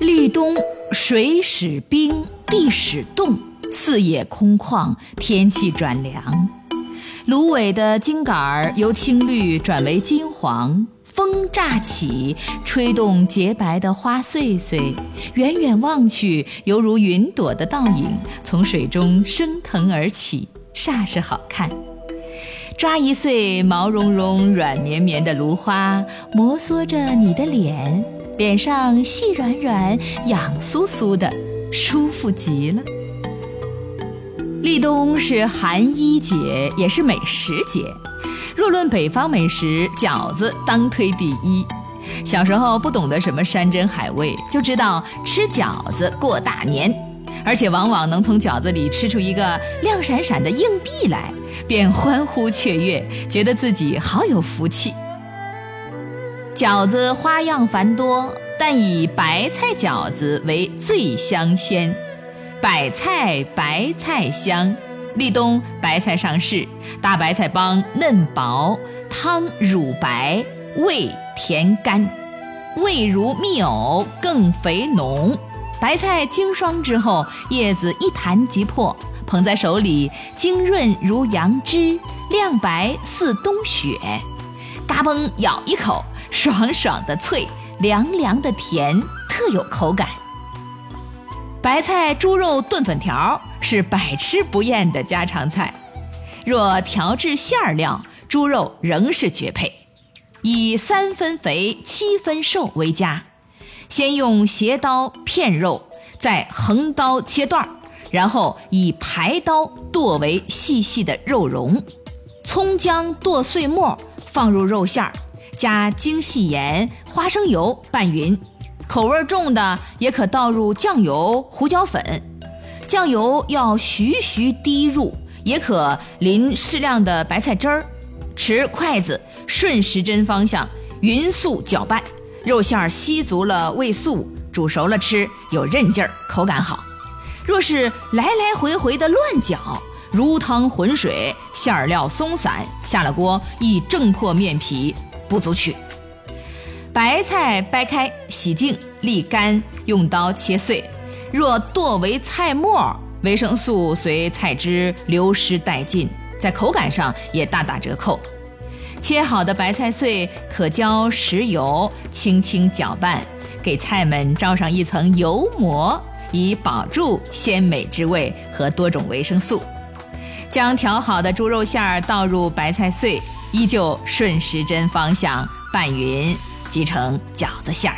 立冬，水始冰，地始冻，四野空旷，天气转凉。芦苇的茎杆儿由青绿转为金黄，风乍起，吹动洁白的花穗穗，远远望去，犹如云朵的倒影从水中升腾而起，煞是好看。抓一穗毛茸茸、软绵绵的芦花，摩挲着你的脸。脸上细软软、痒酥酥的，舒服极了。立冬是寒衣节，也是美食节。若论北方美食，饺子当推第一。小时候不懂得什么山珍海味，就知道吃饺子过大年，而且往往能从饺子里吃出一个亮闪闪的硬币来，便欢呼雀跃，觉得自己好有福气。饺子花样繁多，但以白菜饺子为最香鲜。百菜白菜香，立冬白菜上市，大白菜帮嫩薄，汤乳白，味甜甘，味如蜜藕，更肥浓。白菜经霜之后，叶子一弹即破，捧在手里，晶润如羊脂，亮白似冬雪。嘎嘣咬一口。爽爽的脆，凉凉的甜，特有口感。白菜猪肉炖粉条是百吃不厌的家常菜，若调制馅儿料，猪肉仍是绝配。以三分肥七分瘦为佳，先用斜刀片肉，再横刀切段儿，然后以排刀剁为细细的肉蓉，葱姜剁碎末，放入肉馅儿。加精细盐、花生油拌匀，口味重的也可倒入酱油、胡椒粉。酱油要徐徐滴入，也可淋适量的白菜汁儿。持筷子顺时针方向匀速搅拌，肉馅儿吸足了味素，煮熟了吃有韧劲儿，口感好。若是来来回回的乱搅，如汤浑水，馅料松散，下了锅易挣破面皮。不足取。白菜掰开，洗净，沥干，用刀切碎。若剁为菜末，维生素随菜汁流失殆尽，在口感上也大打折扣。切好的白菜碎可浇食油，轻轻搅拌，给菜们罩上一层油膜，以保住鲜美之味和多种维生素。将调好的猪肉馅儿倒入白菜碎。依旧顺时针方向拌匀，即成饺子馅儿。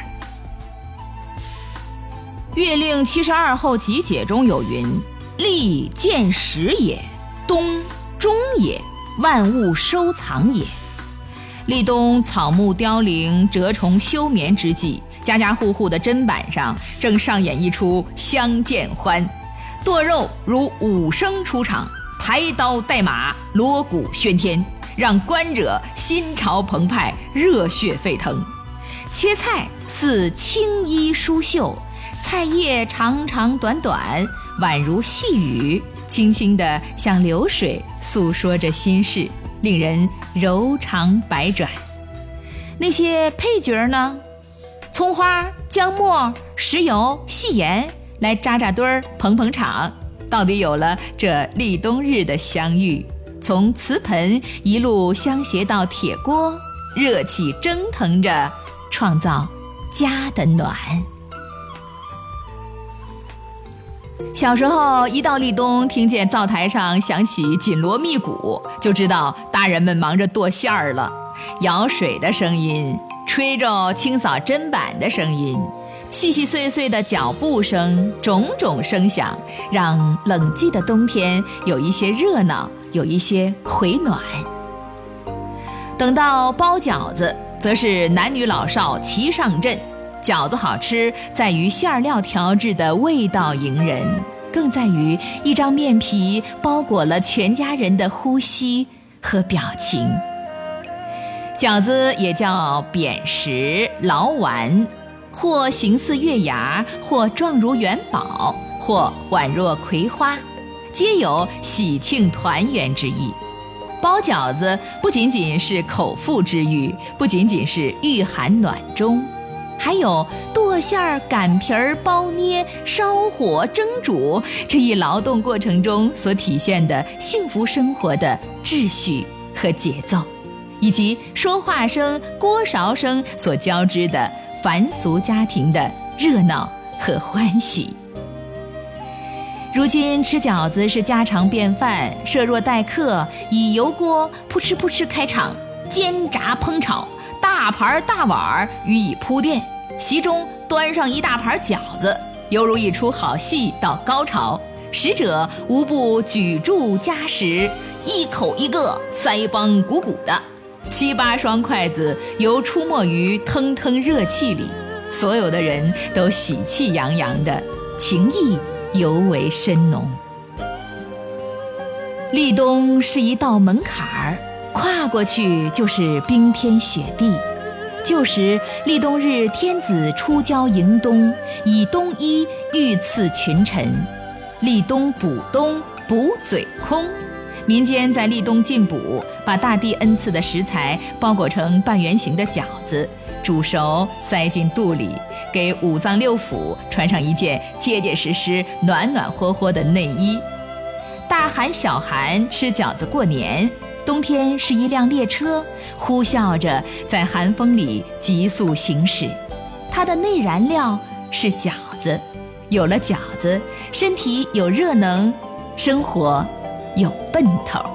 《月令七十二候集解》中有云：“立见始也，冬终也，万物收藏也。”立冬草木凋零、蛰虫休眠之际，家家户户的砧板上正上演一出相见欢，剁肉如武生出场，抬刀带马，锣鼓喧天。让观者心潮澎湃，热血沸腾。切菜似青衣梳绣，菜叶长长短短，宛如细雨，轻轻地像流水，诉说着心事，令人柔肠百转。那些配角呢？葱花、姜末、石油、细盐，来扎扎堆儿，捧捧场，到底有了这立冬日的相遇。从瓷盆一路相携到铁锅，热气蒸腾着，创造家的暖。小时候一到立冬，听见灶台上响起紧锣密鼓，就知道大人们忙着剁馅儿了。舀水的声音，吹着清扫砧板的声音。细细碎碎的脚步声，种种声响，让冷寂的冬天有一些热闹，有一些回暖。等到包饺子，则是男女老少齐上阵。饺子好吃，在于馅料调制的味道迎人，更在于一张面皮包裹了全家人的呼吸和表情。饺子也叫扁食、劳丸。或形似月牙，或状如元宝，或宛若葵花，皆有喜庆团圆之意。包饺子不仅仅是口腹之欲，不仅仅是御寒暖中，还有剁馅儿、擀皮儿、包捏、烧火、蒸煮这一劳动过程中所体现的幸福生活的秩序和节奏，以及说话声、锅勺声所交织的凡俗家庭的热闹和欢喜。如今吃饺子是家常便饭，设若待客，以油锅扑哧扑哧开场，煎炸烹炒，大盘大碗予以铺垫，席中端上一大盘饺子，犹如一出好戏到高潮。食者无不举箸夹食，一口一个，腮帮鼓鼓的，七八双筷子犹出没于腾腾热气里，所有的人都喜气洋洋的，情谊。尤为深浓。立冬是一道门槛儿，跨过去就是冰天雪地。旧时立冬日，天子出郊迎冬，以冬衣御赐群臣。立冬补冬，补嘴空。民间在立冬进补，把大地恩赐的食材包裹成半圆形的饺子。煮熟，塞进肚里，给五脏六腑穿上一件结结实实、暖暖和和的内衣。大寒小寒吃饺子过年，冬天是一辆列车，呼啸着在寒风里急速行驶。它的内燃料是饺子，有了饺子，身体有热能，生活有奔头。